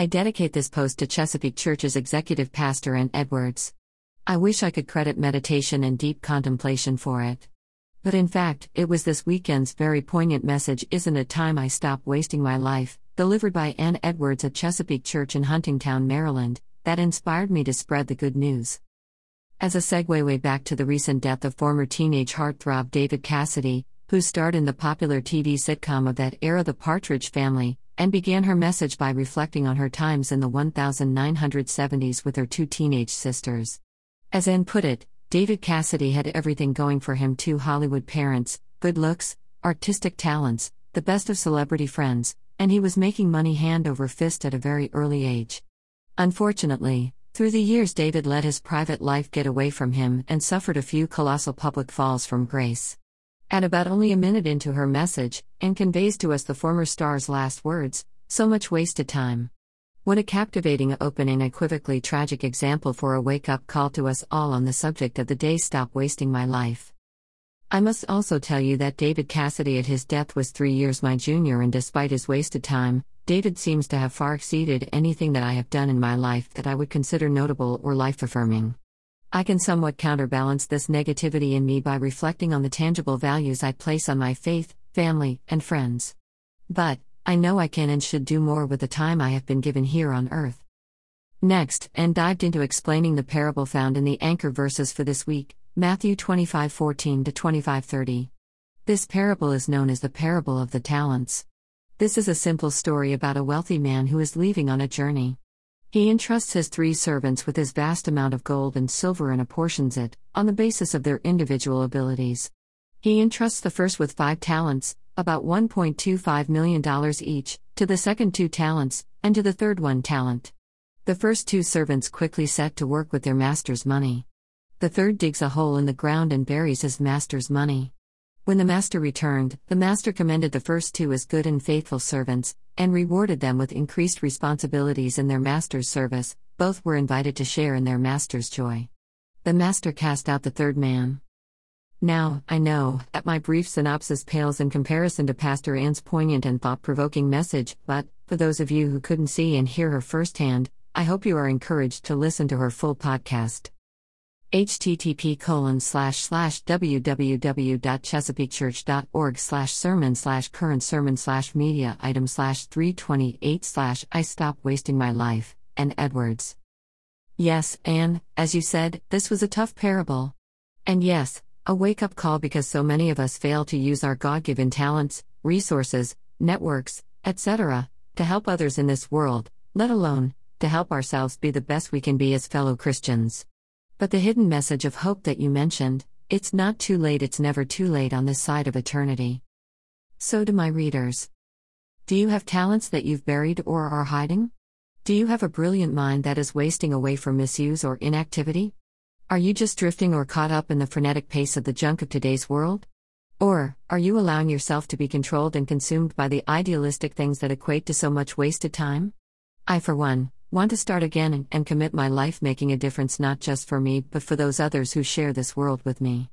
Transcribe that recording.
I dedicate this post to Chesapeake Church's executive pastor Ann Edwards. I wish I could credit meditation and deep contemplation for it. But in fact, it was this weekend's very poignant message Isn't it time I stop wasting my life, delivered by Ann Edwards at Chesapeake Church in Huntingtown, Maryland, that inspired me to spread the good news. As a segue way back to the recent death of former teenage heartthrob David Cassidy, who starred in the popular TV sitcom of that era The Partridge Family, Ann began her message by reflecting on her times in the 1970s with her two teenage sisters. As Anne put it, David Cassidy had everything going for him two Hollywood parents, good looks, artistic talents, the best of celebrity friends, and he was making money hand over fist at a very early age. Unfortunately, through the years, David let his private life get away from him and suffered a few colossal public falls from grace. At about only a minute into her message, Ann conveys to us the former star's last words so much wasted time. What a captivating opening, equivocally tragic example for a wake up call to us all on the subject of the day Stop Wasting My Life. I must also tell you that David Cassidy at his death was three years my junior, and despite his wasted time, David seems to have far exceeded anything that I have done in my life that I would consider notable or life affirming. I can somewhat counterbalance this negativity in me by reflecting on the tangible values I place on my faith, family, and friends. But, I know I can and should do more with the time I have been given here on earth. Next, Ann dived into explaining the parable found in the anchor verses for this week, Matthew 25:14 to 25:30. This parable is known as the parable of the talents. This is a simple story about a wealthy man who is leaving on a journey. He entrusts his three servants with his vast amount of gold and silver and apportions it, on the basis of their individual abilities. He entrusts the first with five talents, about $1.25 million each, to the second two talents, and to the third one talent. The first two servants quickly set to work with their master's money. The third digs a hole in the ground and buries his master's money. When the master returned, the master commended the first two as good and faithful servants, and rewarded them with increased responsibilities in their master's service. Both were invited to share in their master's joy. The master cast out the third man. Now, I know that my brief synopsis pales in comparison to Pastor Ann's poignant and thought provoking message, but, for those of you who couldn't see and hear her firsthand, I hope you are encouraged to listen to her full podcast http colon slash slash www.chesapeakechurch.org slash sermon slash current sermon slash media item slash 328 slash I stop wasting my life, Ann Edwards. Yes, Anne, as you said, this was a tough parable. And yes, a wake up call because so many of us fail to use our God given talents, resources, networks, etc., to help others in this world, let alone, to help ourselves be the best we can be as fellow Christians. But the hidden message of hope that you mentioned it's not too late, it's never too late on this side of eternity. So, to my readers, do you have talents that you've buried or are hiding? Do you have a brilliant mind that is wasting away for misuse or inactivity? Are you just drifting or caught up in the frenetic pace of the junk of today's world? Or, are you allowing yourself to be controlled and consumed by the idealistic things that equate to so much wasted time? I, for one, want to start again and, commit my life making a difference not just for me but for those others who share this world with me.